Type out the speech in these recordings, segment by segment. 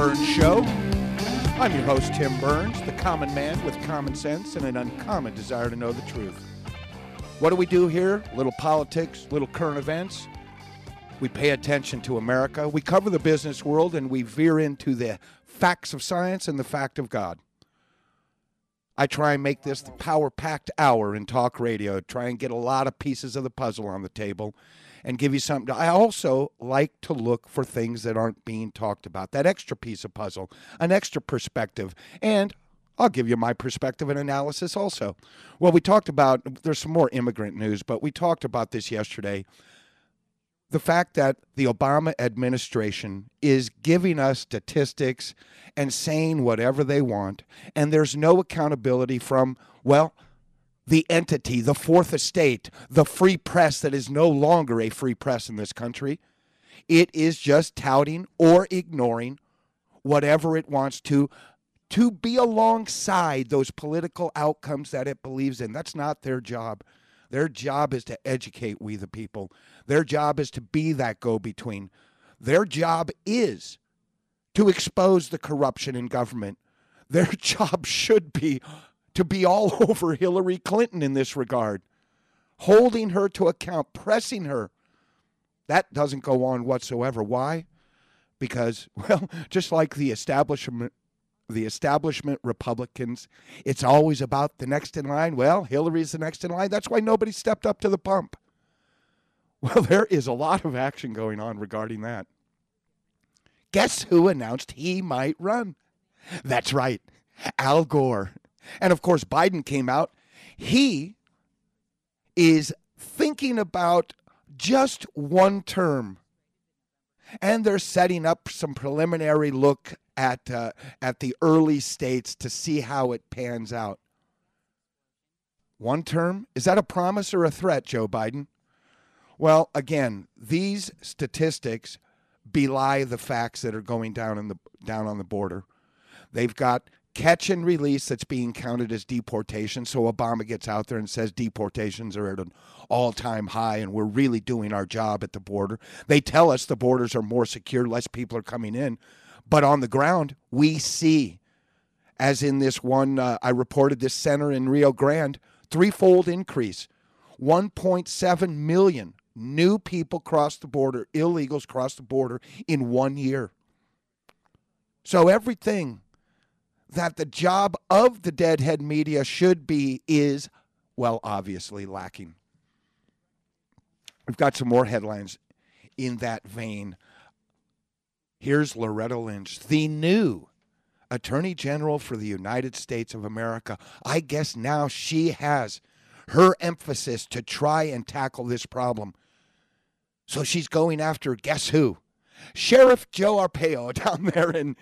Burns Show. I'm your host, Tim Burns, the common man with common sense and an uncommon desire to know the truth. What do we do here? Little politics, little current events. We pay attention to America. We cover the business world and we veer into the facts of science and the fact of God. I try and make this the power packed hour in talk radio, try and get a lot of pieces of the puzzle on the table and give you something. I also like to look for things that aren't being talked about, that extra piece of puzzle, an extra perspective. And I'll give you my perspective and analysis also. Well, we talked about, there's some more immigrant news, but we talked about this yesterday. The fact that the Obama administration is giving us statistics and saying whatever they want, and there's no accountability from, well, the entity, the fourth estate, the free press that is no longer a free press in this country. It is just touting or ignoring whatever it wants to to be alongside those political outcomes that it believes in. That's not their job. Their job is to educate we the people. Their job is to be that go between. Their job is to expose the corruption in government. Their job should be to be all over Hillary Clinton in this regard, holding her to account, pressing her. That doesn't go on whatsoever. Why? Because, well, just like the establishment the establishment Republicans, it's always about the next in line. Well, Hillary's the next in line. That's why nobody stepped up to the pump. Well, there is a lot of action going on regarding that. Guess who announced he might run? That's right, Al Gore. And of course, Biden came out. He is thinking about just one term. And they're setting up some preliminary look at uh, at the early states to see how it pans out. One term? Is that a promise or a threat, Joe Biden? Well, again, these statistics belie the facts that are going down in the down on the border. They've got catch and release that's being counted as deportation. So Obama gets out there and says deportations are at an all time high and we're really doing our job at the border. They tell us the borders are more secure, less people are coming in. But on the ground, we see, as in this one, uh, I reported this center in Rio Grande, threefold increase 1.7 million new people cross the border, illegals cross the border in one year. So everything that the job of the deadhead media should be is, well, obviously lacking. We've got some more headlines in that vein. Here's Loretta Lynch, the new Attorney General for the United States of America. I guess now she has her emphasis to try and tackle this problem. So she's going after, guess who? Sheriff Joe Arpaio down there in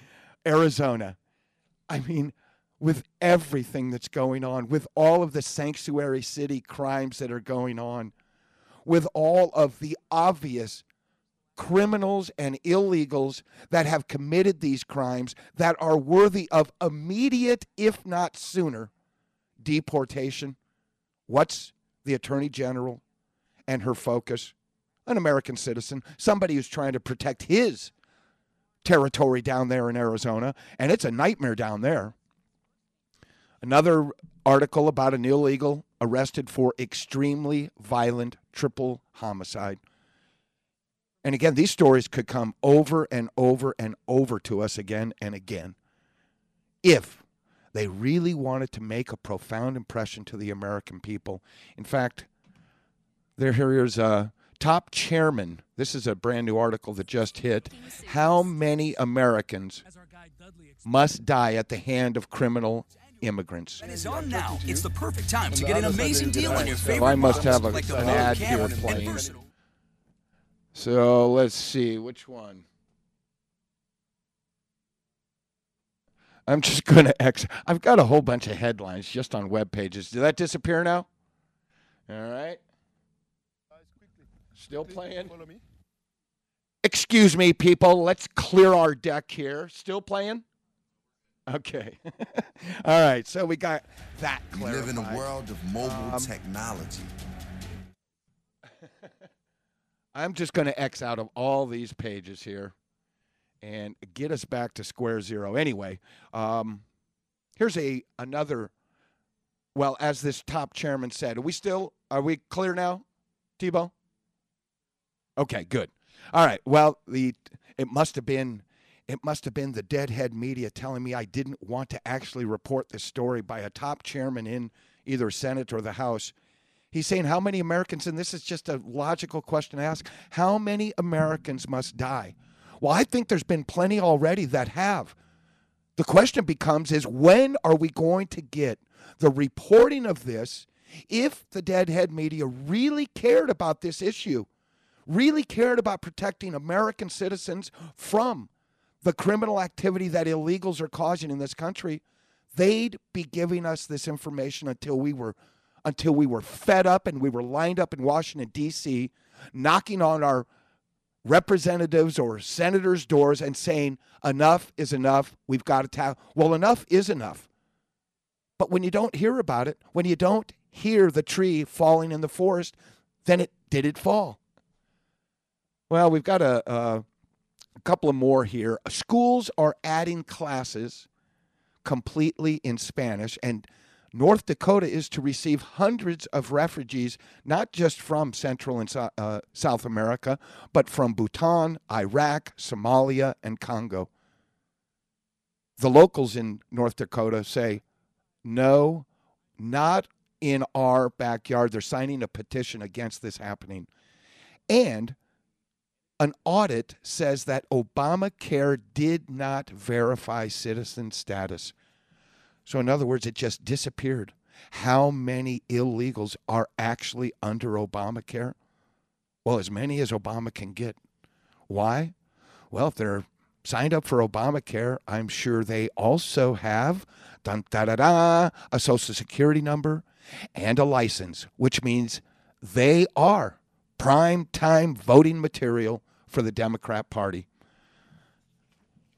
Arizona. I mean, with everything that's going on, with all of the sanctuary city crimes that are going on, with all of the obvious criminals and illegals that have committed these crimes that are worthy of immediate, if not sooner, deportation. What's the Attorney General and her focus? An American citizen, somebody who's trying to protect his territory down there in Arizona, and it's a nightmare down there. Another article about an illegal arrested for extremely violent triple homicide. And again, these stories could come over and over and over to us again and again if they really wanted to make a profound impression to the American people. In fact, there here is a top chairman. This is a brand new article that just hit. How many Americans must die at the hand of criminal immigrants? And is on now. It's the perfect time to get an amazing deal on your favorite. So I must have a, like an Blue ad here Camera and playing. So let's see which one. I'm just gonna X. I've got a whole bunch of headlines just on web pages. Did that disappear now? All right. Still playing. Excuse me, people. Let's clear our deck here. Still playing. Okay. All right. So we got that clarified. We live in a world of mobile Um, technology. I'm just going to X out of all these pages here. and get us back to square zero. Anyway, um, here's a another. Well, as this top chairman said, are we still are we clear now, Tebow? Okay, good. All right. Well, the it must have been it must have been the deadhead media telling me I didn't want to actually report this story by a top chairman in either Senate or the House. He's saying how many Americans, and this is just a logical question to ask, how many Americans must die? Well, I think there's been plenty already that have. The question becomes is when are we going to get the reporting of this if the deadhead media really cared about this issue, really cared about protecting American citizens from the criminal activity that illegals are causing in this country, they'd be giving us this information until we were until we were fed up and we were lined up in Washington D.C. knocking on our representatives or senators' doors and saying enough is enough. We've got to tackle. Well, enough is enough. But when you don't hear about it, when you don't hear the tree falling in the forest, then it did it fall. Well, we've got a, a couple of more here. Schools are adding classes completely in Spanish, and North Dakota is to receive hundreds of refugees, not just from Central and uh, South America, but from Bhutan, Iraq, Somalia, and Congo. The locals in North Dakota say, no, not in our backyard. They're signing a petition against this happening. And an audit says that Obamacare did not verify citizen status. So, in other words, it just disappeared. How many illegals are actually under Obamacare? Well, as many as Obama can get. Why? Well, if they're signed up for Obamacare, I'm sure they also have dun, da, da, da, a social security number and a license, which means they are prime time voting material for the Democrat Party.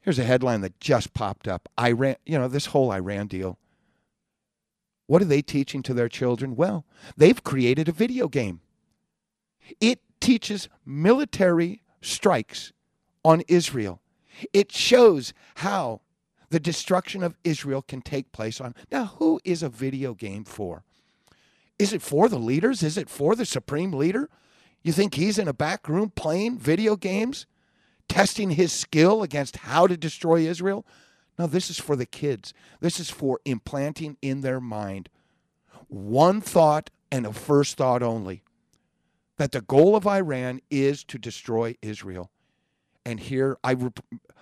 Here's a headline that just popped up. Iran, you know, this whole Iran deal. What are they teaching to their children? Well, they've created a video game. It teaches military strikes on Israel. It shows how the destruction of Israel can take place on. Now, who is a video game for? Is it for the leaders? Is it for the supreme leader? You think he's in a back room playing video games, testing his skill against how to destroy Israel? No, this is for the kids. This is for implanting in their mind one thought and a first thought only that the goal of Iran is to destroy Israel. And here I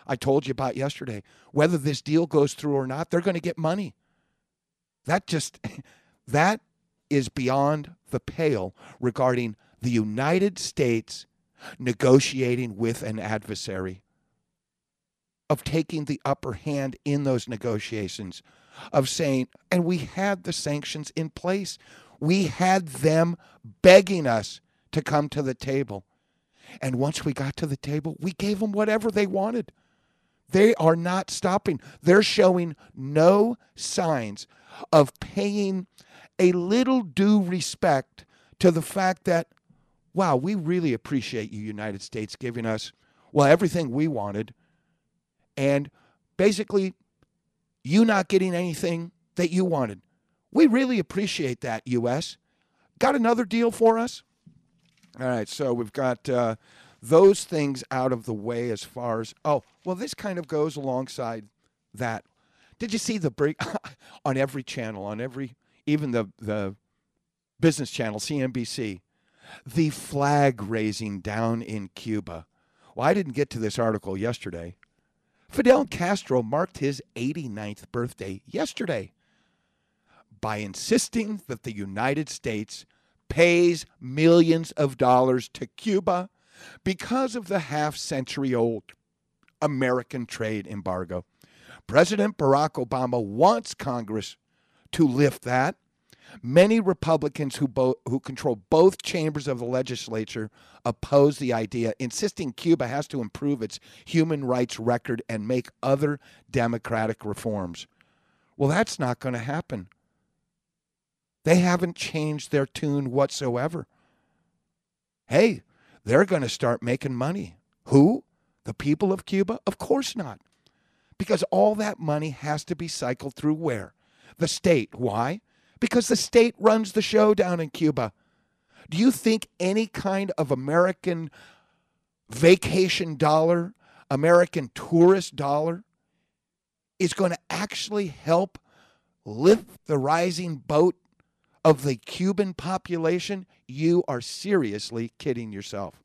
I told you about yesterday, whether this deal goes through or not, they're going to get money. That just that is beyond the pale regarding the United States negotiating with an adversary, of taking the upper hand in those negotiations, of saying, and we had the sanctions in place. We had them begging us to come to the table. And once we got to the table, we gave them whatever they wanted. They are not stopping. They're showing no signs of paying a little due respect to the fact that wow, we really appreciate you, United States, giving us, well, everything we wanted. And basically, you not getting anything that you wanted. We really appreciate that, U.S. Got another deal for us? All right, so we've got uh, those things out of the way as far as, oh, well, this kind of goes alongside that. Did you see the break on every channel, on every, even the, the business channel, CNBC? The flag raising down in Cuba. Well, I didn't get to this article yesterday. Fidel Castro marked his 89th birthday yesterday by insisting that the United States pays millions of dollars to Cuba because of the half century old American trade embargo. President Barack Obama wants Congress to lift that Many Republicans who, bo- who control both chambers of the legislature oppose the idea, insisting Cuba has to improve its human rights record and make other democratic reforms. Well, that's not going to happen. They haven't changed their tune whatsoever. Hey, they're going to start making money. Who? The people of Cuba? Of course not. Because all that money has to be cycled through where? The state. Why? Because the state runs the show down in Cuba. Do you think any kind of American vacation dollar, American tourist dollar, is going to actually help lift the rising boat of the Cuban population? You are seriously kidding yourself.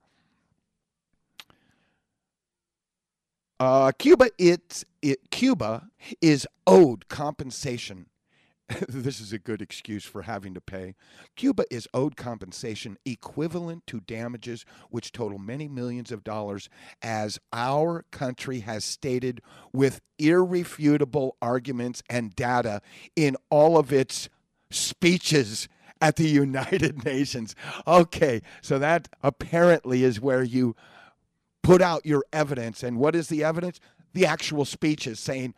Uh, Cuba, it's it. Cuba is owed compensation this is a good excuse for having to pay. Cuba is owed compensation equivalent to damages which total many millions of dollars, as our country has stated with irrefutable arguments and data in all of its speeches at the United Nations. Okay, so that apparently is where you put out your evidence. And what is the evidence? The actual speeches saying,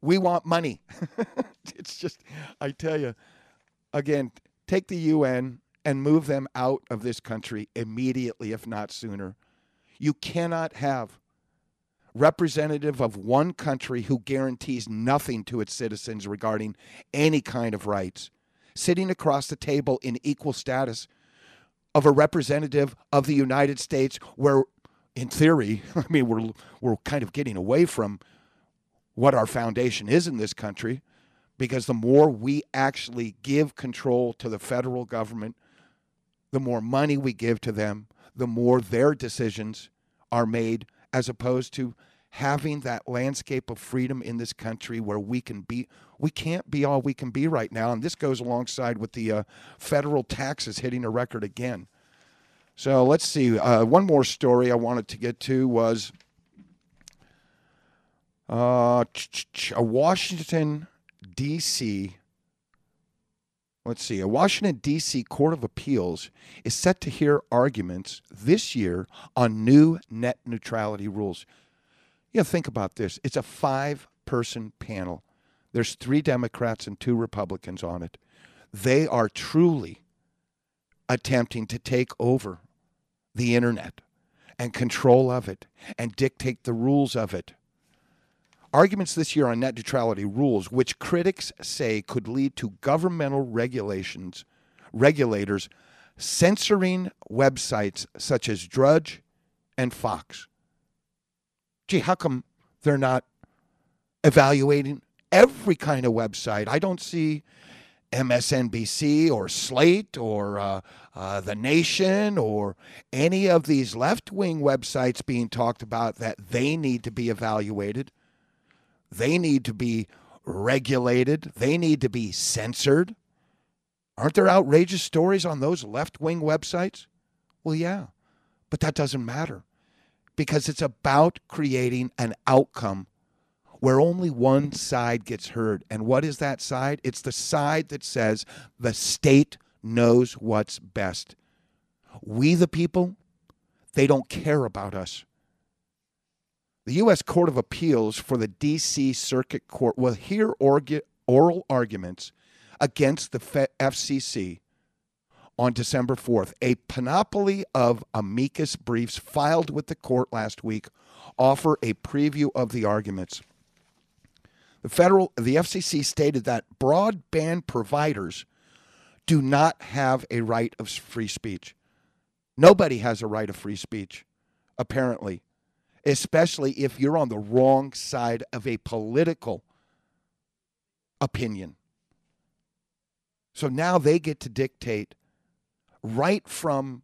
we want money. it's just, I tell you, again, take the UN and move them out of this country immediately, if not sooner. You cannot have representative of one country who guarantees nothing to its citizens regarding any kind of rights sitting across the table in equal status of a representative of the United States where in theory, I mean we're we're kind of getting away from what our foundation is in this country because the more we actually give control to the federal government, the more money we give to them, the more their decisions are made, as opposed to having that landscape of freedom in this country where we can be we can't be all we can be right now. And this goes alongside with the uh, federal taxes hitting a record again. So let's see uh, one more story i wanted to get to was uh, a Washington, D.C. Let's see. A Washington, D.C. Court of Appeals is set to hear arguments this year on new net neutrality rules. You know, think about this. It's a five person panel. There's three Democrats and two Republicans on it. They are truly attempting to take over the internet and control of it and dictate the rules of it. Arguments this year on net neutrality rules, which critics say could lead to governmental regulations, regulators censoring websites such as Drudge and Fox. Gee, how come they're not evaluating every kind of website? I don't see MSNBC or Slate or uh, uh, The Nation or any of these left wing websites being talked about that they need to be evaluated. They need to be regulated, they need to be censored. Aren't there outrageous stories on those left wing websites? Well, yeah, but that doesn't matter because it's about creating an outcome where only one side gets heard. And what is that side? It's the side that says the state knows what's best. We, the people, they don't care about us. The U.S. Court of Appeals for the D.C. Circuit Court will hear oral arguments against the FCC on December 4th. A panoply of amicus briefs filed with the court last week offer a preview of the arguments. The federal the FCC stated that broadband providers do not have a right of free speech. Nobody has a right of free speech, apparently especially if you're on the wrong side of a political opinion. So now they get to dictate right from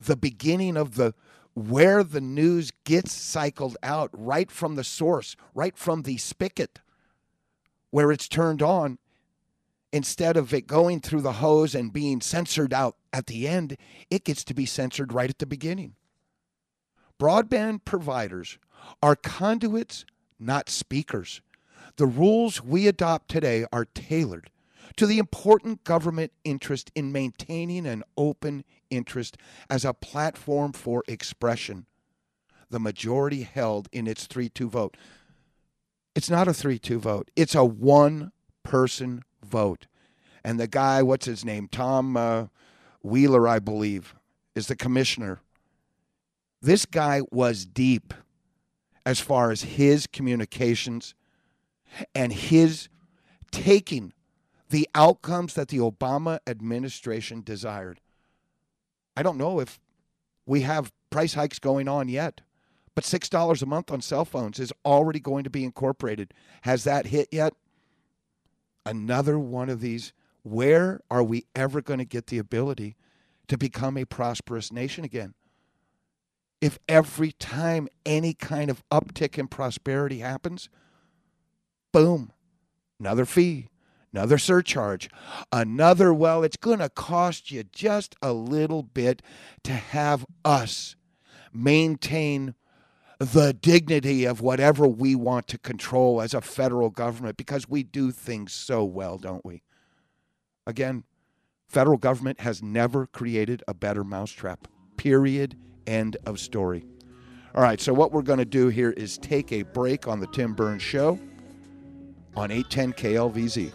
the beginning of the where the news gets cycled out, right from the source, right from the spigot where it's turned on, instead of it going through the hose and being censored out at the end, it gets to be censored right at the beginning. Broadband providers are conduits, not speakers. The rules we adopt today are tailored to the important government interest in maintaining an open interest as a platform for expression. The majority held in its 3 2 vote. It's not a 3 2 vote, it's a one person vote. And the guy, what's his name? Tom uh, Wheeler, I believe, is the commissioner this guy was deep as far as his communications and his taking the outcomes that the Obama administration desired. I don't know if we have price hikes going on yet, but $6 a month on cell phones is already going to be incorporated. Has that hit yet? Another one of these. Where are we ever going to get the ability to become a prosperous nation again? If every time any kind of uptick in prosperity happens, boom, another fee, another surcharge, another, well, it's going to cost you just a little bit to have us maintain the dignity of whatever we want to control as a federal government because we do things so well, don't we? Again, federal government has never created a better mousetrap. Period. End of story. All right, so what we're going to do here is take a break on the Tim Burns Show on 810 KLVZ.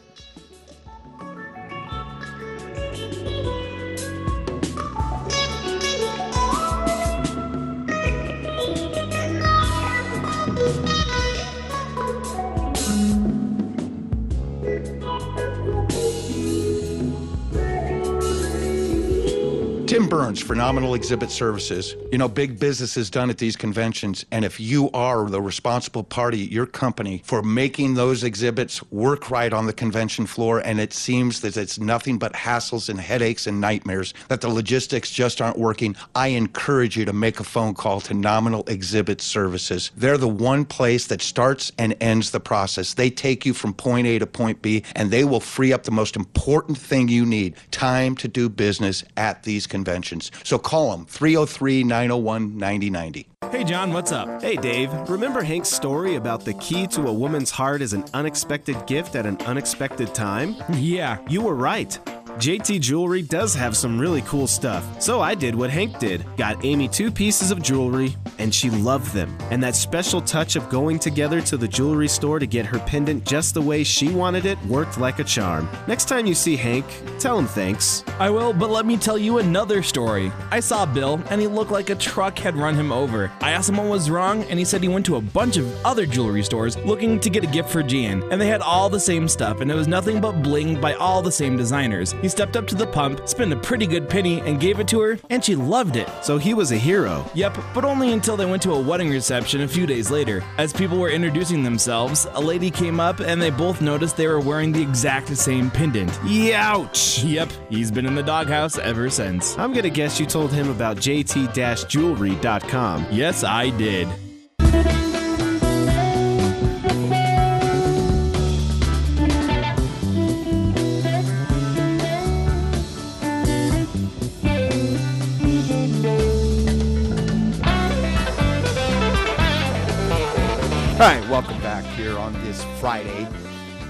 Phenomenal Exhibit Services. You know, big business is done at these conventions, and if you are the responsible party, your company, for making those exhibits work right on the convention floor, and it seems that it's nothing but hassles and headaches and nightmares, that the logistics just aren't working, I encourage you to make a phone call to Phenomenal Exhibit Services. They're the one place that starts and ends the process. They take you from point A to point B, and they will free up the most important thing you need time to do business at these conventions conventions. So call them 303 901 9090. Hey, John, what's up? Hey, Dave. Remember Hank's story about the key to a woman's heart is an unexpected gift at an unexpected time? Yeah. You were right. JT Jewelry does have some really cool stuff. So I did what Hank did got Amy two pieces of jewelry, and she loved them. And that special touch of going together to the jewelry store to get her pendant just the way she wanted it worked like a charm. Next time you see Hank, tell him thanks. I will, but let me tell you another story. I saw Bill, and he looked like a truck had run him over. I asked him what was wrong, and he said he went to a bunch of other jewelry stores looking to get a gift for Jan, and they had all the same stuff, and it was nothing but bling by all the same designers. He stepped up to the pump, spent a pretty good penny, and gave it to her, and she loved it. So he was a hero. Yep, but only until they went to a wedding reception a few days later. As people were introducing themselves, a lady came up and they both noticed they were wearing the exact same pendant. Youch! Yep, he's been in the doghouse ever since. I'm gonna guess you told him about jt-jewelry.com. Yes, I did. All right, welcome back here on this Friday,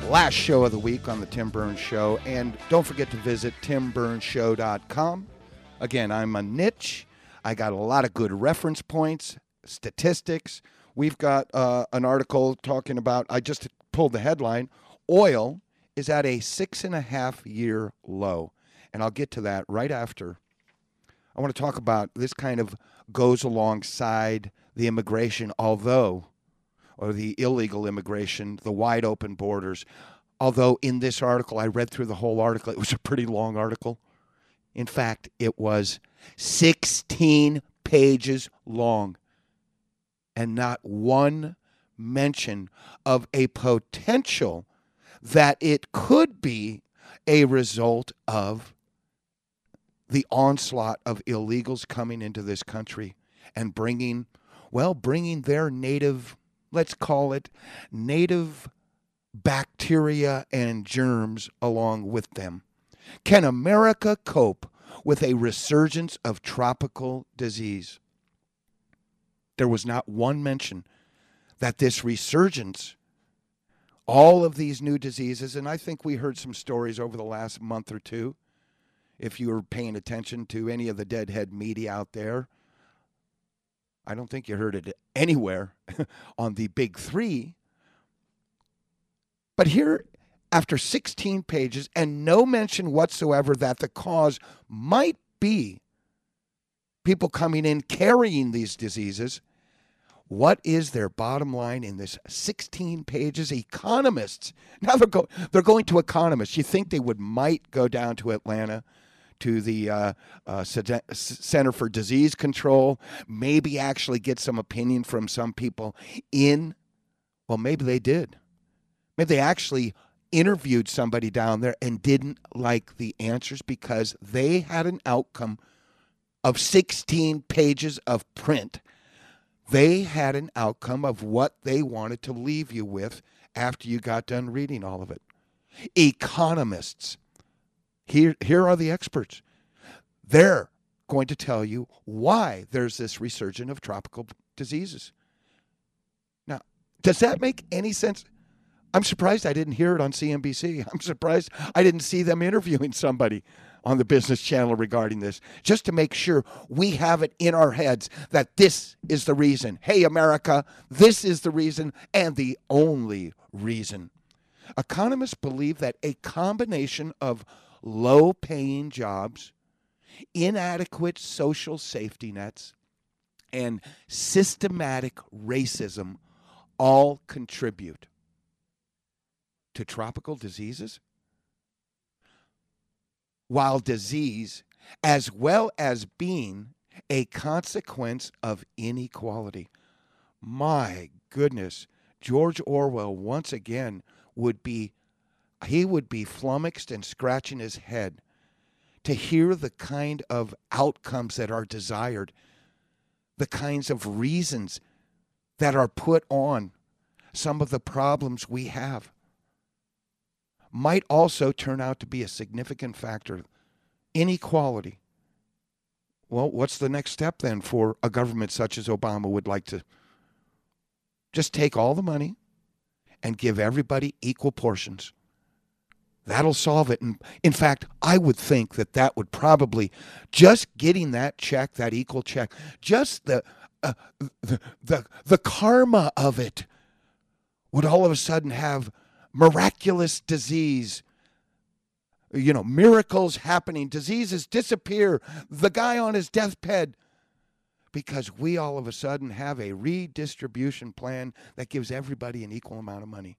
last show of the week on the Tim Burns Show. And don't forget to visit timburnshow.com. Again, I'm a niche. I got a lot of good reference points, statistics. We've got uh, an article talking about, I just pulled the headline oil is at a six and a half year low. And I'll get to that right after. I want to talk about this kind of goes alongside the immigration, although or the illegal immigration, the wide open borders. Although in this article, I read through the whole article, it was a pretty long article. In fact, it was 16 pages long and not one mention of a potential that it could be a result of the onslaught of illegals coming into this country and bringing, well, bringing their native let's call it, native bacteria and germs along with them. Can America cope with a resurgence of tropical disease? There was not one mention that this resurgence, all of these new diseases, and I think we heard some stories over the last month or two, if you were paying attention to any of the deadhead media out there, I don't think you heard it anywhere on the big three. But here, after 16 pages and no mention whatsoever that the cause might be people coming in carrying these diseases, What is their bottom line in this 16 pages? Economists. Now they're, go- they're going to economists. You think they would might go down to Atlanta to the uh, uh, Center for Disease Control, maybe actually get some opinion from some people in. Well, maybe they did. Maybe they actually interviewed somebody down there and didn't like the answers because they had an outcome of 16 pages of print. They had an outcome of what they wanted to leave you with after you got done reading all of it. Economists here, here are the experts. They're going to tell you why there's this resurgence of tropical diseases. Now, does that make any sense? I'm surprised I didn't hear it on CNBC. I'm surprised I didn't see them interviewing somebody on the business channel regarding this, just to make sure we have it in our heads that this is the reason. Hey, America, this is the reason and the only reason. Economists believe that a combination of low paying jobs, inadequate social safety nets, and systematic racism all contribute to tropical diseases? While disease, as well as being a consequence of inequality. My goodness, George Orwell once again would be he would be flummoxed and scratching his head to hear the kind of outcomes that are desired, the kinds of reasons that are put on some of the problems we have, might also turn out to be a significant factor. Inequality. Well, what's the next step then for a government such as Obama would like to just take all the money and give everybody equal portions? That'll solve it. And in fact, I would think that that would probably just getting that check, that equal check, just the uh, the, the the karma of it would all of a sudden have miraculous disease you know miracles happening diseases disappear the guy on his deathbed because we all of a sudden have a redistribution plan that gives everybody an equal amount of money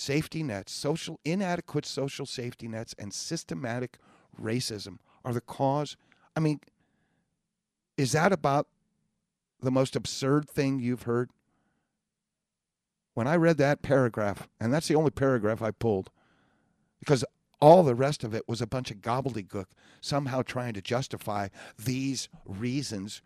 safety nets, social inadequate social safety nets, and systematic racism are the cause. I mean, is that about the most absurd thing you've heard? When I read that paragraph, and that's the only paragraph I pulled, because all the rest of it was a bunch of gobbledygook, somehow trying to justify these reasons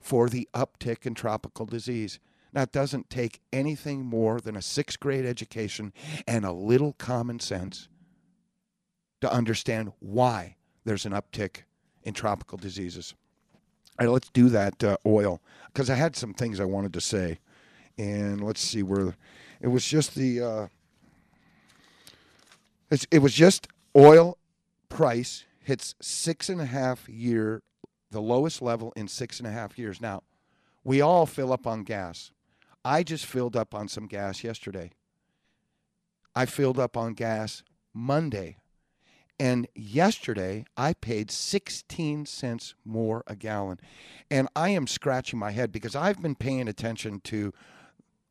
for the uptick in tropical disease. Now, it doesn't take anything more than a sixth grade education and a little common sense to understand why there's an uptick in tropical diseases. All right, let's do that uh, oil because I had some things I wanted to say, and let's see where it was just the uh, it was just oil price hits six and a half year the lowest level in six and a half years. Now, we all fill up on gas. I just filled up on some gas yesterday. I filled up on gas Monday. And yesterday, I paid 16 cents more a gallon. And I am scratching my head because I've been paying attention to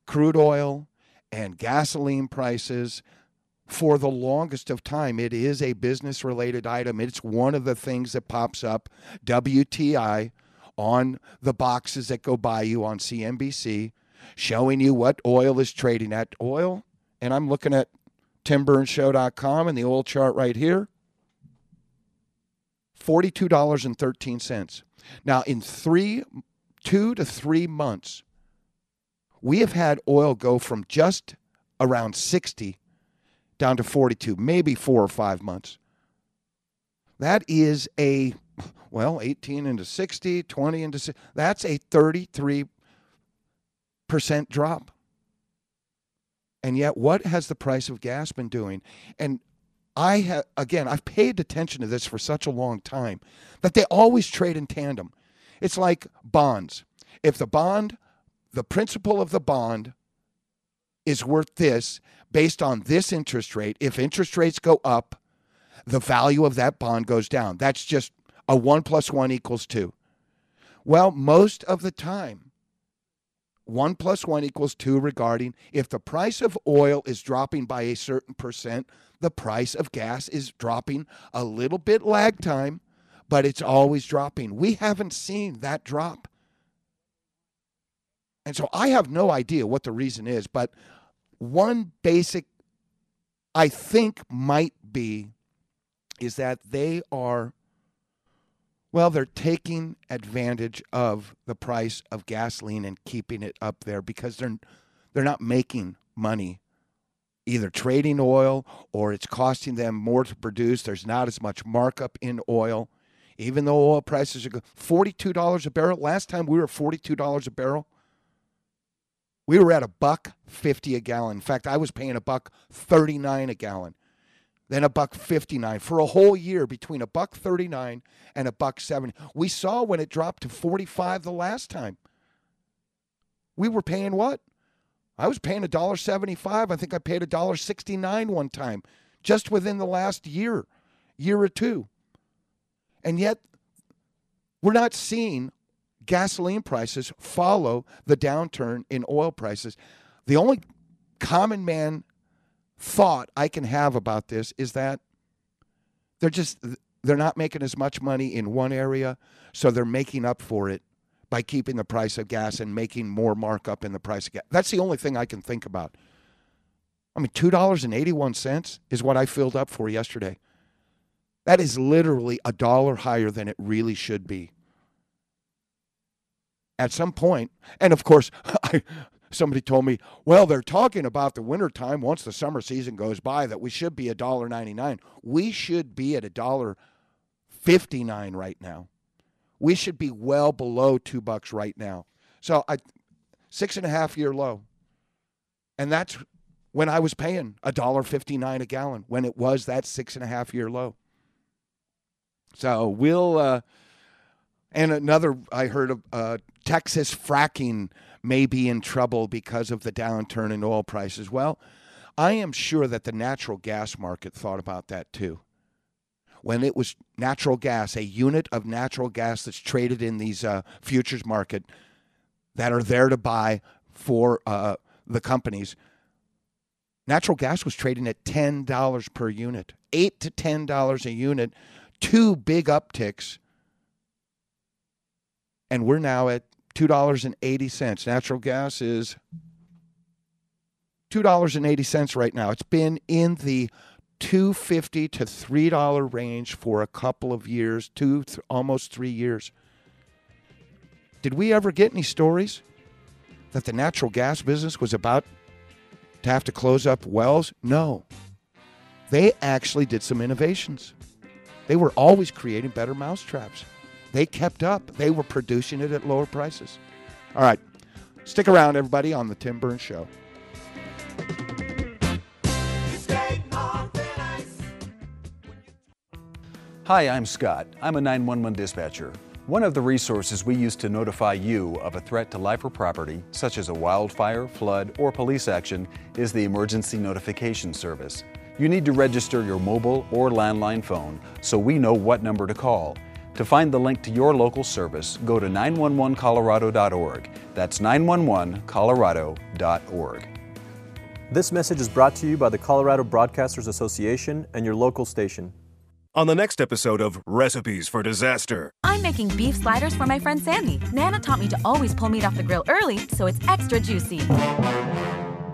crude oil and gasoline prices for the longest of time. It is a business related item. It's one of the things that pops up WTI on the boxes that go by you on CNBC showing you what oil is trading at. Oil, and I'm looking at timburnshow.com and the oil chart right here. $42.13. Now, in three, two to three months, we have had oil go from just around 60 down to 42, maybe four or five months. That is a, well, 18 into 60, 20 into 60. That's a 33 percent drop. And yet, what has the price of gas been doing? And I have, again, I've paid attention to this for such a long time that they always trade in tandem. It's like bonds. If the bond, the principal of the bond is worth this based on this interest rate, if interest rates go up, the value of that bond goes down. That's just a one plus one equals two. Well, most of the time, one plus one equals two regarding if the price of oil is dropping by a certain percent, the price of gas is dropping a little bit lag time, but it's always dropping. We haven't seen that drop. And so I have no idea what the reason is, but one basic, I think, might be is that they are, well, they're taking advantage of the price of gasoline and keeping it up there because they're, they're not making money either trading oil or it's costing them more to produce. There's not as much markup in oil, even though oil prices are $42 a barrel. Last time we were $42 a barrel. We were at a buck 50 a gallon. In fact, I was paying a buck 39 a gallon. Then a buck 59 for a whole year between a buck 39 and a buck 70. We saw when it dropped to 45 the last time. We were paying what? I was paying a dollar 75. I think I paid a dollar 69 one time just within the last year, year or two. And yet, we're not seeing gasoline prices follow the downturn in oil prices. The only common man thought I can have about this is that they're just they're not making as much money in one area, so they're making up for it by keeping the price of gas and making more markup in the price of gas. That's the only thing I can think about. I mean, $2.81 is what I filled up for yesterday. That is literally a dollar higher than it really should be. At some point, and of course, I, somebody told me, well, they're talking about the wintertime once the summer season goes by that we should be a dollar ninety nine. We should be at a dollar fifty nine right now we should be well below two bucks right now. So I six and a half year low. And that's when I was paying a dollar fifty nine a gallon when it was that six and a half year low. So we'll uh, and another I heard of uh, Texas fracking may be in trouble because of the downturn in oil prices. Well, I am sure that the natural gas market thought about that too when it was natural gas, a unit of natural gas that's traded in these uh, futures market that are there to buy for uh, the companies. Natural gas was trading at ten dollars per unit, eight to ten dollars a unit, two big upticks, and we're now at two dollars and eighty cents. Natural gas is two dollars and eighty cents right now. It's been in the 250 to $3 range for a couple of years, two th- almost 3 years. Did we ever get any stories that the natural gas business was about to have to close up wells? No. They actually did some innovations. They were always creating better mousetraps. They kept up. They were producing it at lower prices. All right. Stick around, everybody, on the Tim Burns Show. Hi, I'm Scott. I'm a 911 dispatcher. One of the resources we use to notify you of a threat to life or property, such as a wildfire, flood, or police action, is the Emergency Notification Service. You need to register your mobile or landline phone so we know what number to call. To find the link to your local service, go to 911colorado.org. That's 911colorado.org. This message is brought to you by the Colorado Broadcasters Association and your local station. On the next episode of Recipes for Disaster, I'm making beef sliders for my friend Sandy. Nana taught me to always pull meat off the grill early so it's extra juicy.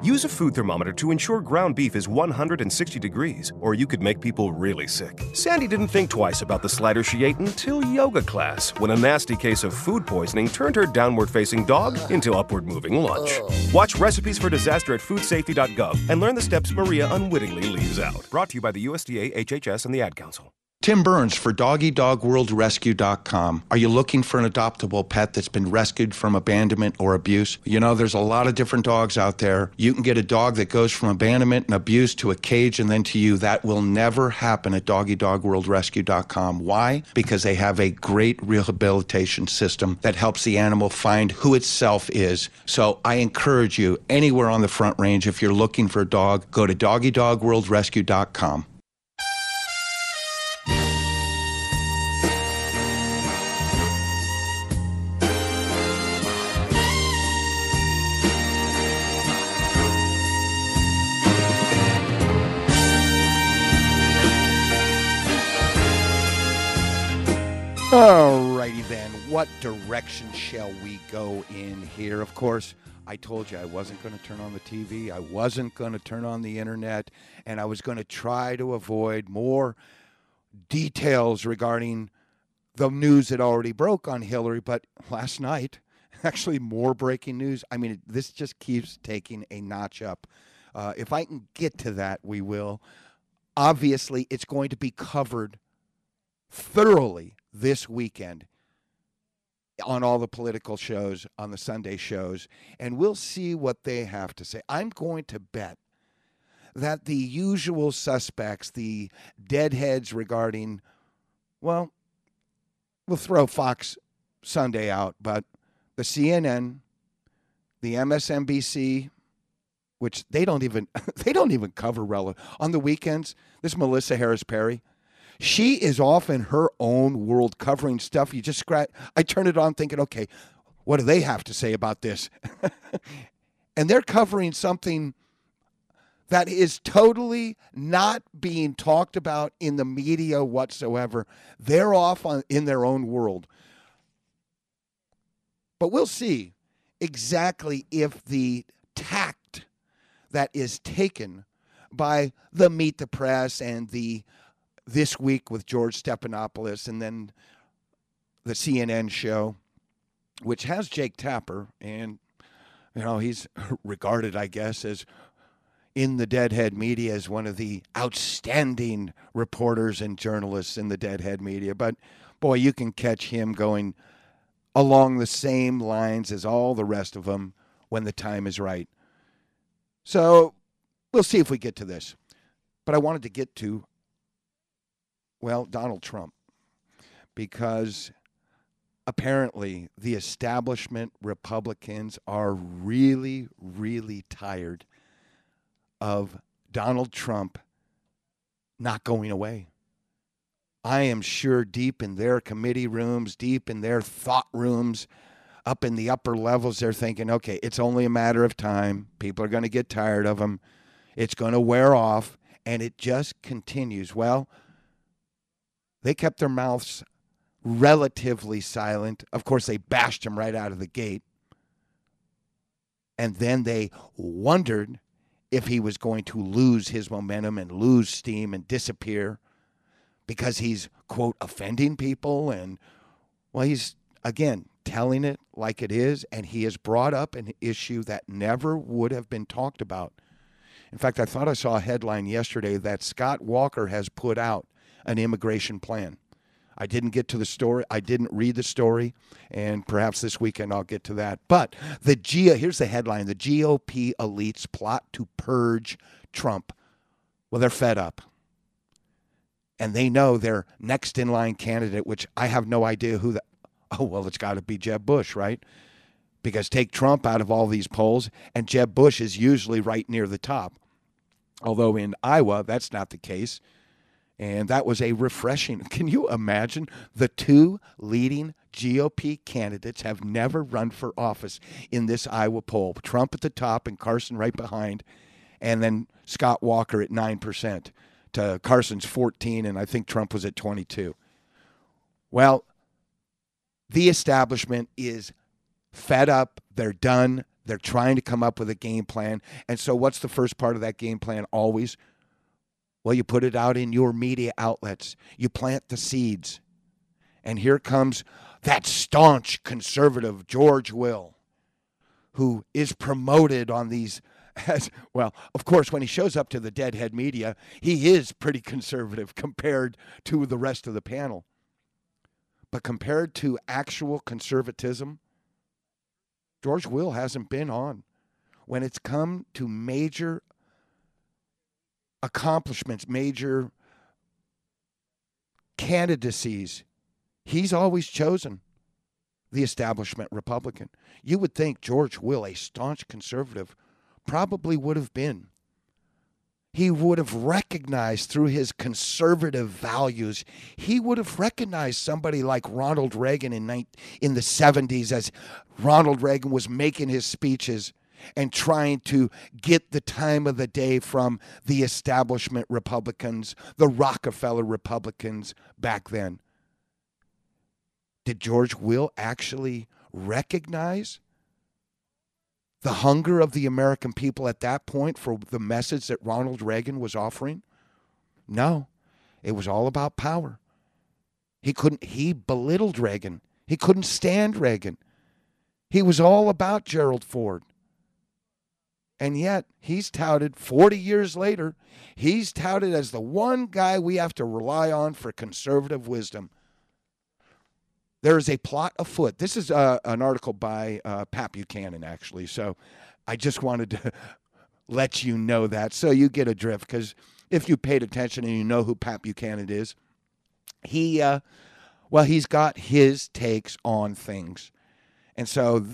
Use a food thermometer to ensure ground beef is 160 degrees, or you could make people really sick. Sandy didn't think twice about the slider she ate until yoga class, when a nasty case of food poisoning turned her downward facing dog into upward moving lunch. Watch Recipes for Disaster at foodsafety.gov and learn the steps Maria unwittingly leaves out. Brought to you by the USDA, HHS, and the Ad Council. Tim Burns for DoggyDogWorldRescue.com. Are you looking for an adoptable pet that's been rescued from abandonment or abuse? You know, there's a lot of different dogs out there. You can get a dog that goes from abandonment and abuse to a cage and then to you. That will never happen at DoggyDogWorldRescue.com. Why? Because they have a great rehabilitation system that helps the animal find who itself is. So I encourage you, anywhere on the front range, if you're looking for a dog, go to DoggyDogWorldRescue.com. Alrighty then, what direction shall we go in here? Of course, I told you I wasn't going to turn on the TV, I wasn't going to turn on the internet, and I was going to try to avoid more details regarding the news that already broke on Hillary. But last night, actually, more breaking news. I mean, this just keeps taking a notch up. Uh, if I can get to that, we will. Obviously, it's going to be covered thoroughly this weekend on all the political shows, on the Sunday shows, and we'll see what they have to say. I'm going to bet that the usual suspects, the deadheads regarding, well, we'll throw Fox Sunday out, but the CNN, the MSNBC, which they don't even they don't even cover relevant on the weekends. This Melissa Harris Perry, she is off in her own world covering stuff. You just scratch. I turn it on thinking, okay, what do they have to say about this? and they're covering something that is totally not being talked about in the media whatsoever. They're off on, in their own world. But we'll see exactly if the tact that is taken by the Meet the Press and the This Week with George Stephanopoulos and then the CNN show, which has Jake Tapper, and you know he's regarded, I guess, as in the Deadhead media as one of the outstanding reporters and journalists in the Deadhead media. But boy, you can catch him going along the same lines as all the rest of them when the time is right. So we'll see if we get to this. But I wanted to get to, well, Donald Trump, because apparently the establishment Republicans are really, really tired of Donald Trump not going away. I am sure deep in their committee rooms, deep in their thought rooms, up in the upper levels, they're thinking, okay, it's only a matter of time. People are going to get tired of him. It's going to wear off. And it just continues. Well, they kept their mouths relatively silent. Of course, they bashed him right out of the gate. And then they wondered if he was going to lose his momentum and lose steam and disappear because he's, quote, offending people. And, well, he's, again, telling it like it is. And he has brought up an issue that never would have been talked about. In fact, I thought I saw a headline yesterday that Scott Walker has put out an immigration plan. I didn't get to the story. I didn't read the story, and perhaps this weekend I'll get to that. But the G here's the headline: the GOP elites plot to purge Trump. Well, they're fed up, and they know their next in line candidate, which I have no idea who that. Oh well, it's got to be Jeb Bush, right? Because take Trump out of all these polls, and Jeb Bush is usually right near the top. Although in Iowa, that's not the case. And that was a refreshing. Can you imagine? The two leading GOP candidates have never run for office in this Iowa poll Trump at the top and Carson right behind, and then Scott Walker at 9% to Carson's 14, and I think Trump was at 22. Well, the establishment is fed up. They're done. They're trying to come up with a game plan. And so, what's the first part of that game plan always? Well, you put it out in your media outlets, you plant the seeds. And here comes that staunch conservative, George Will, who is promoted on these. As, well, of course, when he shows up to the deadhead media, he is pretty conservative compared to the rest of the panel. But compared to actual conservatism, George Will hasn't been on. When it's come to major accomplishments, major candidacies, he's always chosen the establishment Republican. You would think George Will, a staunch conservative, probably would have been. He would have recognized through his conservative values, he would have recognized somebody like Ronald Reagan in, in the 70s as Ronald Reagan was making his speeches and trying to get the time of the day from the establishment Republicans, the Rockefeller Republicans back then. Did George Will actually recognize the hunger of the American people at that point for the message that Ronald Reagan was offering? No, it was all about power. He couldn't, he belittled Reagan. He couldn't stand Reagan. He was all about Gerald Ford. And yet, he's touted 40 years later, he's touted as the one guy we have to rely on for conservative wisdom. There is a plot afoot. This is uh, an article by uh, Pat Buchanan, actually. So I just wanted to let you know that so you get a drift. Because if you paid attention and you know who Pat Buchanan is, he, uh, well, he's got his takes on things. And so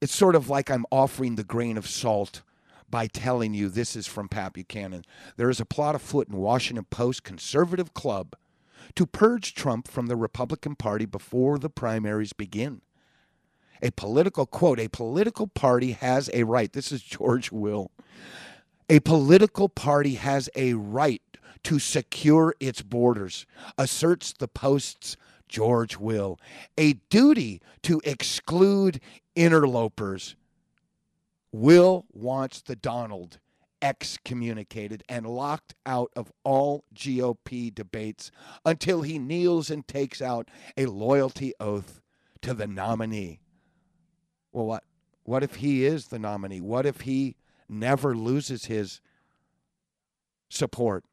it's sort of like I'm offering the grain of salt by telling you this is from Pat Buchanan. There is a plot afoot in Washington Post conservative club to purge Trump from the Republican Party before the primaries begin. A political quote, a political party has a right. This is George Will. A political party has a right to secure its borders, asserts the Post's George Will. A duty to exclude interlopers. Will wants the Donald excommunicated and locked out of all GOP debates until he kneels and takes out a loyalty oath to the nominee. Well, what what if he is the nominee? What if he never loses his support?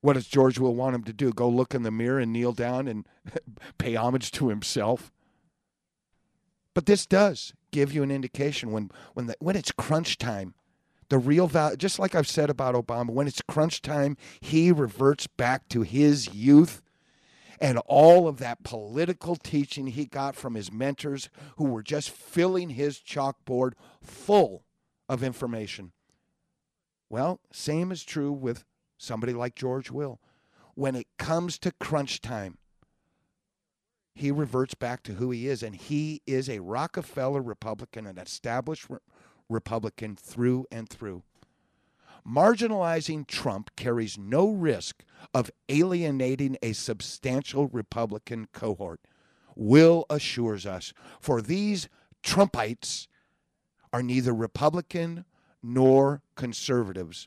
What does George will want him to do? Go look in the mirror and kneel down and pay homage to himself? But this does give you an indication when when the, when it's crunch time the real value, just like I've said about Obama, when it's crunch time, he reverts back to his youth and all of that political teaching he got from his mentors who were just filling his chalkboard full of information. Well, same is true with somebody like George Will. When it comes to crunch time, he reverts back to who he is, and he is a Rockefeller Republican, an established Republican through and through. Marginalizing Trump carries no risk of alienating a substantial Republican cohort. Will assures us, for these Trumpites are neither Republican nor conservatives.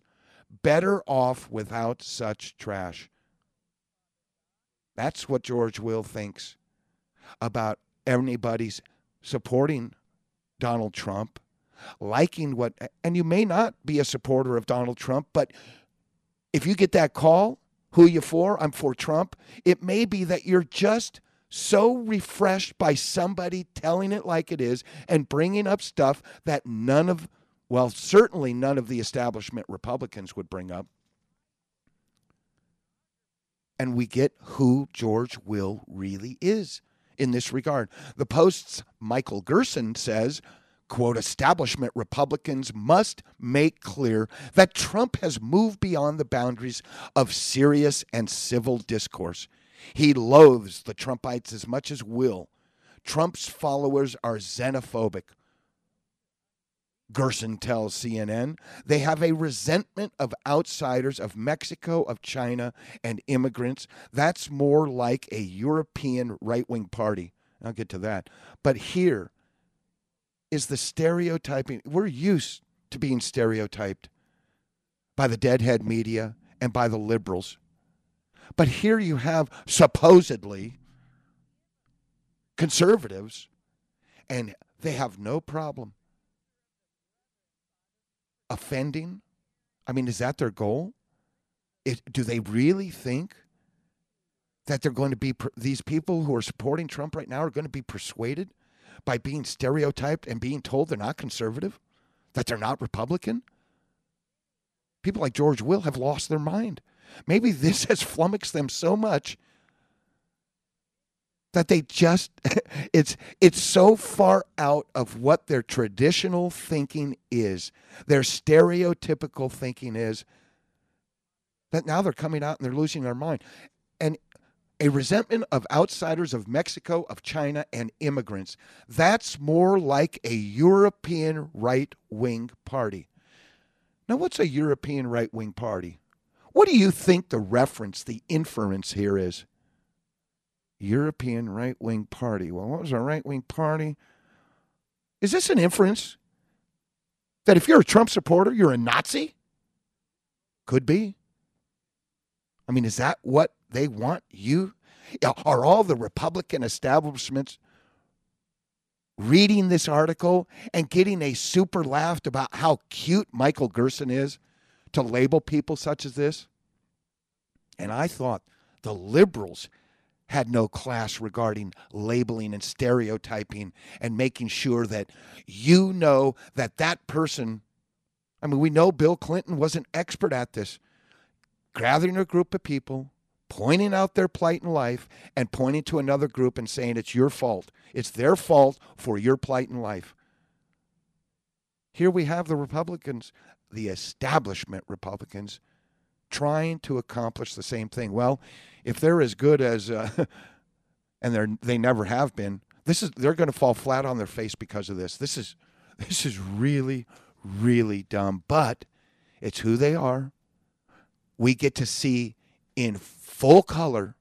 Better off without such trash. That's what George Will thinks about anybody's supporting Donald Trump liking what, and you may not be a supporter of Donald Trump, but if you get that call, who you for? I'm for Trump. It may be that you're just so refreshed by somebody telling it like it is and bringing up stuff that none of, well, certainly none of the establishment Republicans would bring up. And we get who George Will really is in this regard. The Post's Michael Gerson says quote, establishment Republicans must make clear that Trump has moved beyond the boundaries of serious and civil discourse. He loathes the Trumpites as much as Will. Trump's followers are xenophobic. Gerson tells CNN they have a resentment of outsiders, of Mexico, of China, and immigrants. That's more like a European right wing party. I'll get to that. But here, is the stereotyping. We're used to being stereotyped by the deadhead media and by the liberals. But here you have supposedly conservatives, and they have no problem offending. I mean, is that their goal? It, do they really think that they're going to be, these people who are supporting Trump right now are going to be persuaded by being stereotyped and being told they're not conservative, that they're not Republican? People like George Will have lost their mind. Maybe this has flummoxed them so much that they just it's it's so far out of what their traditional thinking is their stereotypical thinking is that now they're coming out and they're losing their mind and a resentment of outsiders of Mexico, of China, and immigrants. That's more like a European right wing party. Now, what's a European right wing party? What do you think the reference, the inference here is? European right wing party. Well, what was a right wing party? Is this an inference that if you're a Trump supporter, you're a Nazi? Could be. I mean, is that what they want you? Are all the Republican establishments reading this article and getting a super laugh about how cute Michael Gerson is to label people such as this? And I thought the liberals had no class regarding labeling and stereotyping and making sure that you know that that person I mean we know Bill Clinton was an expert at this gathering a group of people pointing out their plight in life and pointing to another group and saying it's your fault it's their fault for your plight in life here we have the Republicans the establishment Republicans trying to accomplish the same thing. Well, if they're as good as, uh, and they're they never have been, this is they're going to fall flat on their face because of this. This is this is really really dumb, but it's who they are. We get to see in full color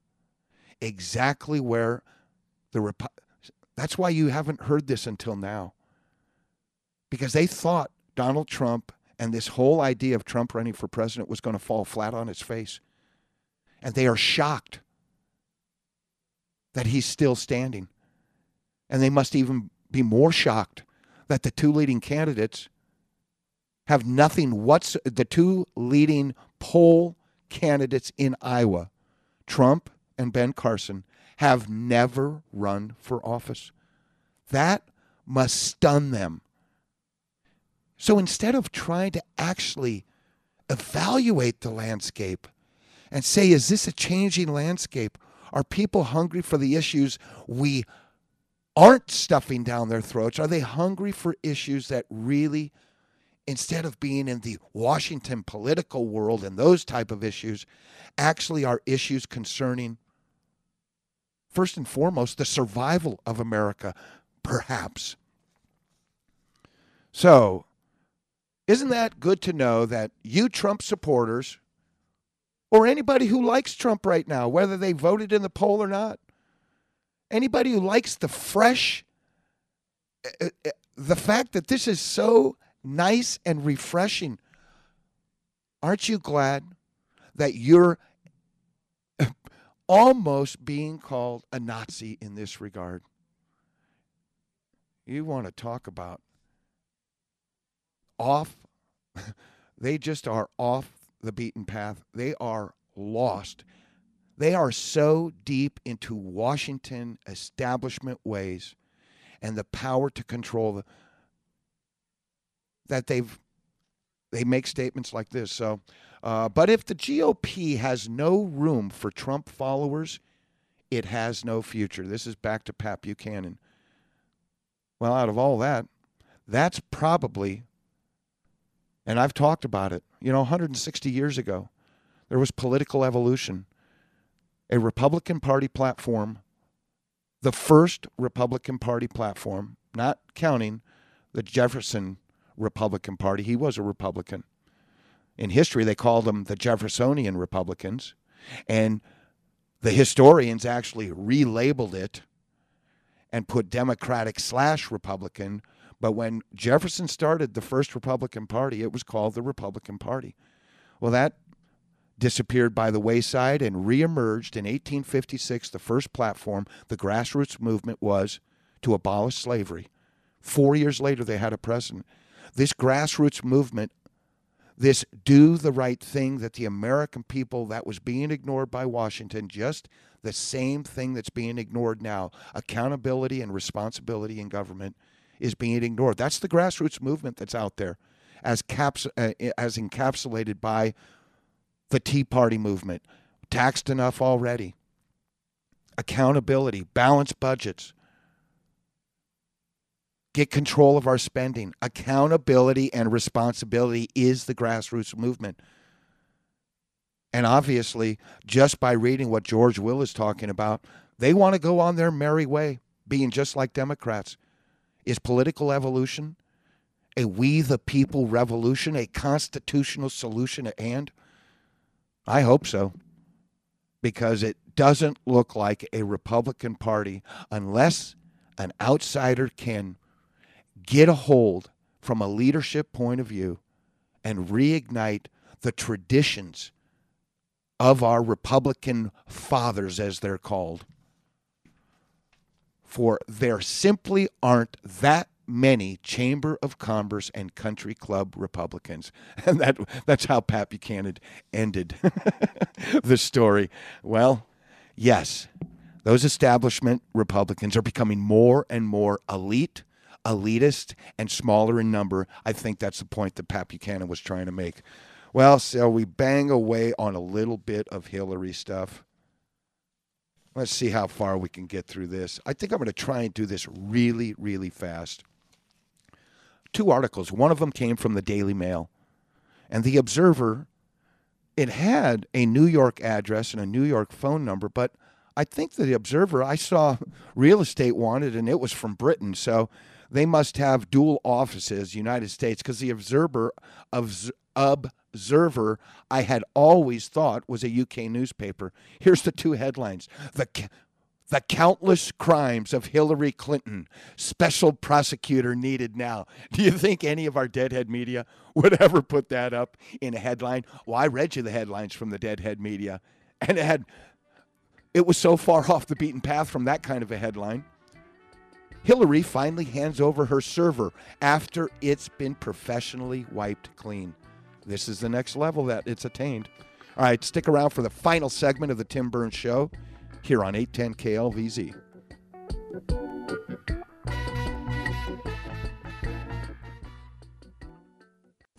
exactly where the Repu- that's why you haven't heard this until now. Because they thought Donald Trump and this whole idea of Trump running for president was going to fall flat on its face. And they are shocked that he's still standing. And they must even be more shocked that the two leading candidates have nothing what's the two leading poll candidates in Iowa, Trump and Ben Carson, have never run for office. That must stun them. So instead of trying to actually evaluate the landscape and say, is this a changing landscape? Are people hungry for the issues we aren't stuffing down their throats? Are they hungry for issues that really, instead of being in the Washington political world and those type of issues, actually are issues concerning, first and foremost, the survival of America, perhaps? So, isn't that good to know that you Trump supporters, or anybody who likes Trump right now, whether they voted in the poll or not, anybody who likes the fresh, uh, uh, the fact that this is so nice and refreshing, aren't you glad that you're almost being called a Nazi in this regard? You want to talk about off. they just are off the beaten path. They are lost. They are so deep into Washington establishment ways and the power to control the, that they've they make statements like this. So, uh, but if the GOP has no room for Trump followers, it has no future. This is back to Pat Buchanan. Well, out of all that, that's probably and I've talked about it. You know, 160 years ago, there was political evolution. A Republican Party platform, the first Republican Party platform, not counting the Jefferson Republican Party. He was a Republican. In history, they called them the Jeffersonian Republicans. And the historians actually relabeled it and put Democratic slash Republican but when Jefferson started the first Republican Party, it was called the Republican Party. Well, that disappeared by the wayside and reemerged in 1856. The first platform, the grassroots movement, was to abolish slavery. Four years later, they had a president. This grassroots movement, this do the right thing that the American people that was being ignored by Washington, just the same thing that's being ignored now accountability and responsibility in government is being ignored. That's the grassroots movement that's out there, as caps uh, as encapsulated by the Tea Party movement. Taxed enough already. Accountability, balanced budgets. Get control of our spending. Accountability and responsibility is the grassroots movement. And obviously, just by reading what George Will is talking about, they want to go on their merry way, being just like Democrats. Is political evolution a we the people revolution, a constitutional solution at hand? I hope so. Because it doesn't look like a Republican Party unless an outsider can get a hold from a leadership point of view and reignite the traditions of our Republican fathers, as they're called. For there simply aren't that many Chamber of Commerce and Country Club Republicans. And that that's how Pat Buchanan ended the story. Well, yes, those establishment Republicans are becoming more and more elite, elitist, and smaller in number. I think that's the point that Pat Buchanan was trying to make. Well, so we bang away on a little bit of Hillary stuff. Let's see how far we can get through this. I think I'm going to try and do this really, really fast. Two articles. One of them came from the Daily Mail. And the Observer, it had a New York address and a New York phone number, but I think the Observer, I saw real estate wanted and it was from Britain. So they must have dual offices, United States, because the Observer of Observer, I had always thought was a UK newspaper. Here's the two headlines: the the countless crimes of Hillary Clinton, special prosecutor needed now. Do you think any of our deadhead media would ever put that up in a headline? Well, I read you the headlines from the deadhead media, and it had it was so far off the beaten path from that kind of a headline. Hillary finally hands over her server after it's been professionally wiped clean. This is the next level that it's attained. All right, stick around for the final segment of the Tim Burns Show here on 810 KLVZ.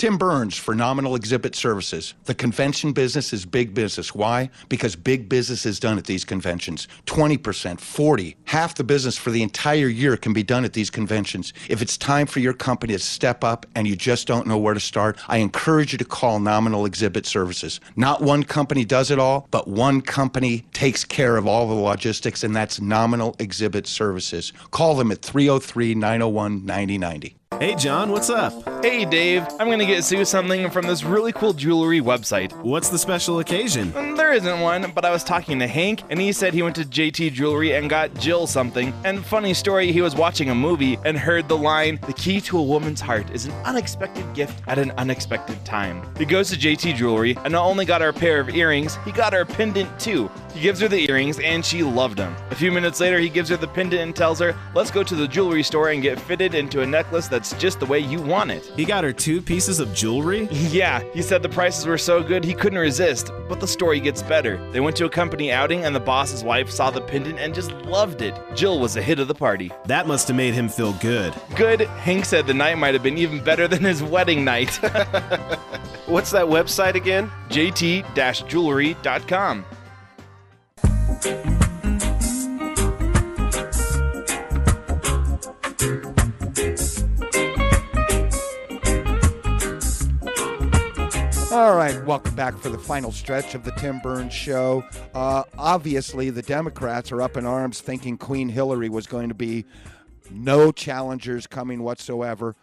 Tim Burns for Phenomenal Exhibit Services. The convention business is big business. Why? Because big business is done at these conventions. 20%, 40, half the business for the entire year can be done at these conventions. If it's time for your company to step up and you just don't know where to start, I encourage you to call Phenomenal Exhibit Services. Not one company does it all, but one company takes care of all the logistics, and that's Phenomenal Exhibit Services. Call them at 303 901 9090. Hey, John, what's up? Hey, Dave. I'm gonna get Sue something from this really cool jewelry website. What's the special occasion? Mm, There isn't one, but I was talking to Hank, and he said he went to JT Jewelry and got Jill something. And funny story, he was watching a movie and heard the line, "The key to a woman's heart is an unexpected gift at an unexpected time." He goes to JT Jewelry and not only got her a pair of earrings, he got her a pendant too. He gives her the earrings, and she loved them. A few minutes later, he gives her the pendant and tells her, "Let's go to the jewelry store and get fitted into a necklace that's just the way you want it." He got her two pieces of jewelry? Yeah, he said the prices were so good he couldn't resist, but the story gets better. They went to a company outing and the boss's wife saw the pendant and just loved it. Jill was a hit of the party. That must have made him feel good. Good, Hank said the night might have been even better than his wedding night. What's that website again? JT-jewelry.com. All right, welcome back for the final stretch of the Tim Burns show. Uh, obviously, the Democrats are up in arms thinking Queen Hillary was going to be no challengers coming whatsoever.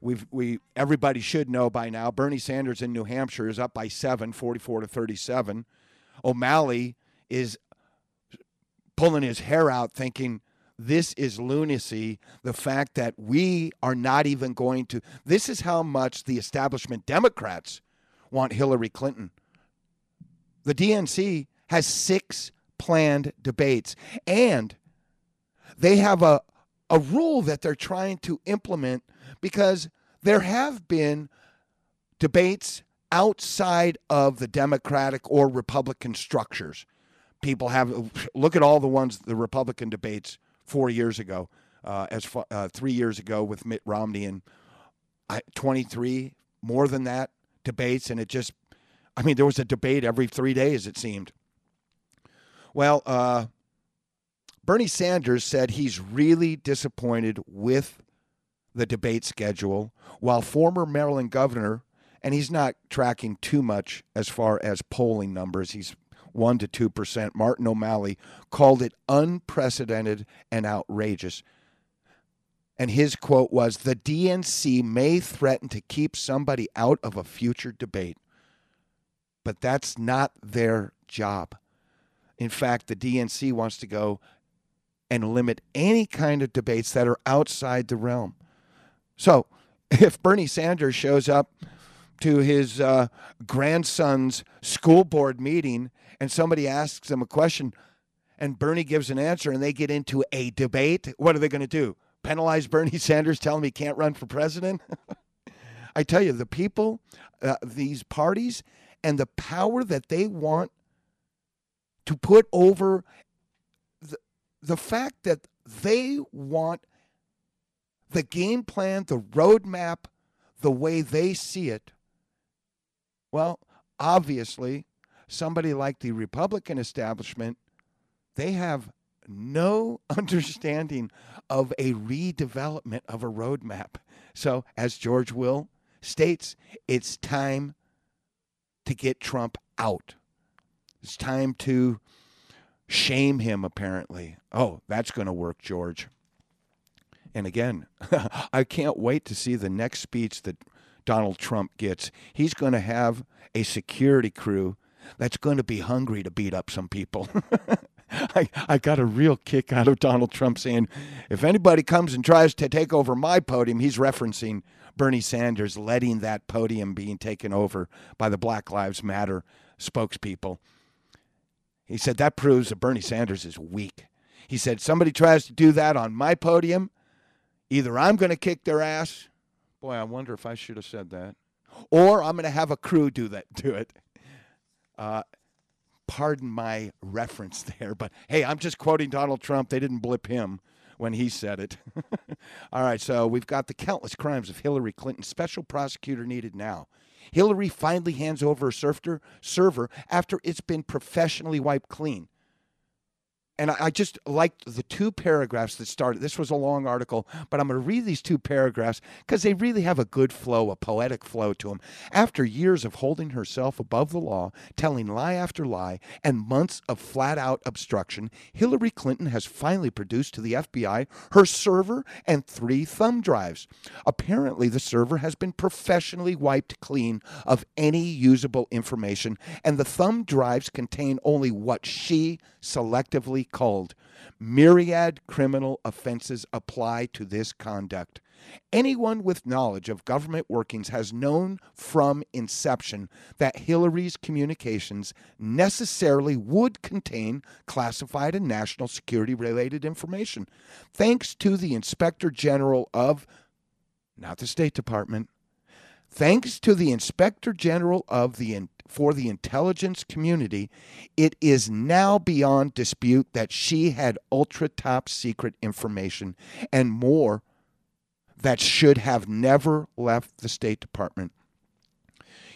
We've, we everybody should know by now. Bernie Sanders in New Hampshire is up by seven, 44 to 37. O'Malley is pulling his hair out thinking this is lunacy. The fact that we are not even going to, this is how much the establishment Democrats want Hillary Clinton. The DNC has six planned debates, and they have a, a rule that they're trying to implement because there have been debates outside of the Democratic or Republican structures. People have look at all the ones the Republican debates four years ago, uh, as fa- uh, three years ago with Mitt Romney and I, 23 more than that debates, and it just, I mean, there was a debate every three days it seemed. Well, uh, Bernie Sanders said he's really disappointed with the debate schedule, while former Maryland governor, and he's not tracking too much as far as polling numbers, he's 1 to 2%, Martin O'Malley called it unprecedented and outrageous. And his quote was The DNC may threaten to keep somebody out of a future debate, but that's not their job. In fact, the DNC wants to go and limit any kind of debates that are outside the realm. So, if Bernie Sanders shows up to his uh, grandson's school board meeting and somebody asks him a question and Bernie gives an answer and they get into a debate, what are they going to do? Penalize Bernie Sanders, tell him he can't run for president? I tell you, the people, uh, these parties, and the power that they want to put over the, the fact that they want the game plan, the roadmap, the way they see it. Well, obviously, somebody like the Republican establishment, they have no understanding of a redevelopment of a roadmap. So, as George Will states, it's time to get Trump out. It's time to shame him, apparently. Oh, that's going to work, George. And again, I can't wait to see the next speech that Donald Trump gets. He's going to have a security crew that's going to be hungry to beat up some people. I, I got a real kick out of Donald Trump saying, if anybody comes and tries to take over my podium, he's referencing Bernie Sanders letting that podium being taken over by the Black Lives Matter spokespeople. He said that proves that Bernie Sanders is weak. He said, somebody tries to do that on my podium, either I'm going to kick their ass. Boy, I wonder if I should have said that. Or I'm going to have a crew do that. Do it. Uh, pardon my reference there, but hey, I'm just quoting Donald Trump. They didn't blip him when he said it. All right, so we've got the countless crimes of Hillary Clinton. Special prosecutor needed now. Hillary finally hands over her server after it's been professionally wiped clean. And I just liked the two paragraphs that started. This was a long article, but I'm going to read these two paragraphs because they really have a good flow, a poetic flow to them. After years of holding herself above the law, telling lie after lie, and months of flat out obstruction, Hillary Clinton has finally produced to the FBI her server and three thumb drives. Apparently, the server has been professionally wiped clean of any usable information, and the thumb drives contain only what she selectively called. Myriad criminal offenses apply to this conduct. Anyone with knowledge of government workings has known from inception that Hillary's communications necessarily would contain classified and national security related information. Thanks to the Inspector General of, not the State Department, thanks to the Inspector General of the for the intelligence community, it is now beyond dispute that she had ultra top secret information and more that should have never left the State Department.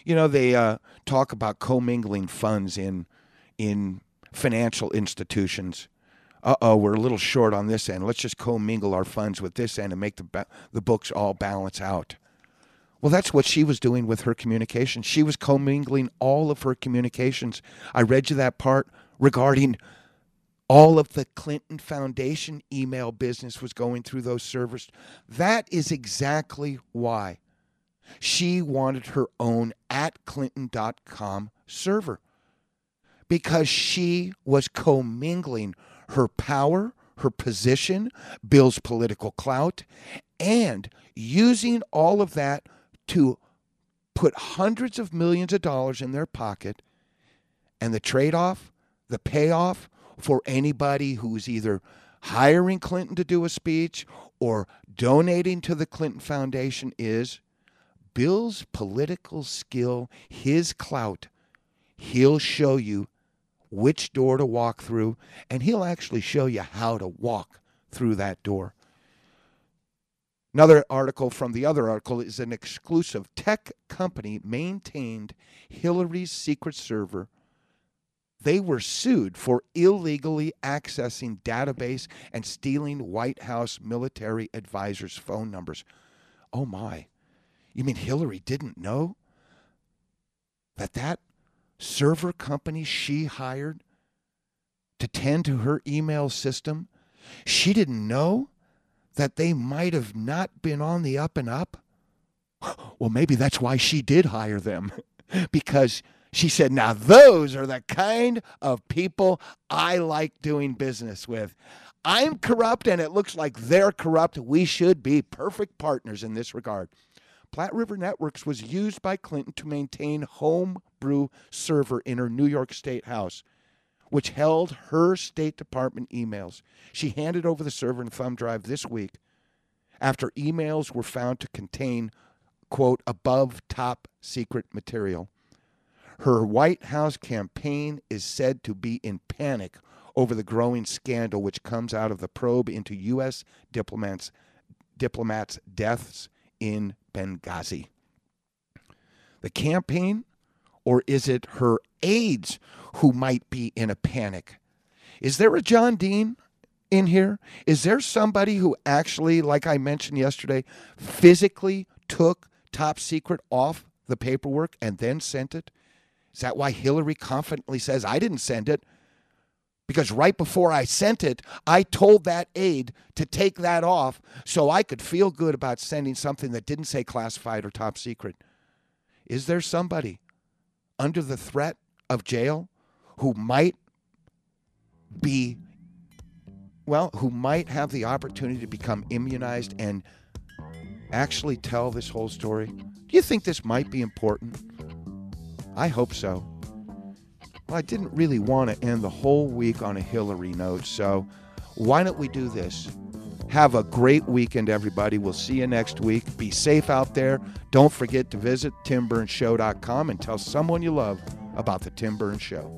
You know, they uh, talk about commingling funds in in financial institutions. Uh oh, we're a little short on this end. Let's just commingle our funds with this end and make the ba- the books all balance out. Well, that's what she was doing with her communications. She was commingling all of her communications. I read you that part regarding all of the Clinton Foundation email business was going through those servers. That is exactly why she wanted her own at clinton.com server because she was commingling her power, her position, Bill's political clout, and using all of that to put hundreds of millions of dollars in their pocket and the trade off, the payoff for anybody who's either hiring Clinton to do a speech or donating to the Clinton Foundation is Bill's political skill, his clout. He'll show you which door to walk through, and he'll actually show you how to walk through that door. Another article from the other article is an exclusive tech company maintained Hillary's secret server. They were sued for illegally accessing database and stealing White House military advisors' phone numbers. Oh my. You mean Hillary didn't know that that server company she hired to tend to her email system, she didn't know that they might have not been on the up and up? Well, maybe that's why she did hire them, because She said, Now, those are the kind of people I like doing business with. I'm corrupt and it looks like they're corrupt. We should be perfect partners in this regard. Platte River Networks was used by Clinton to maintain homebrew server in her New York State house, which held her State Department emails. She handed over the server and thumb drive this week after emails were found to contain, quote, above top secret material. Her White House campaign is said to be in panic over the growing scandal which comes out of the probe into U.S. diplomats diplomats' deaths in Benghazi. The campaign, or is it her aides who might be in a panic? Is there a John Dean in here? Is there somebody who actually, like I mentioned yesterday, physically took top secret off the paperwork and then sent it? Is that why Hillary confidently says, I didn't send it? Because right before I sent it, I told that aide to take that off so I could feel good about sending something that didn't say classified or top secret. Is there somebody under the threat of jail who might be, well, who might have the opportunity to become immunized and actually tell this whole story? Do you think this might be important? I hope so. Well, I didn't really want to end the whole week on a Hillary note, so why don't we do this? Have a great weekend, everybody. We'll see you next week. Be safe out there. Don't forget to visit timburnshow.com and tell someone you love about the Tim Burns Show.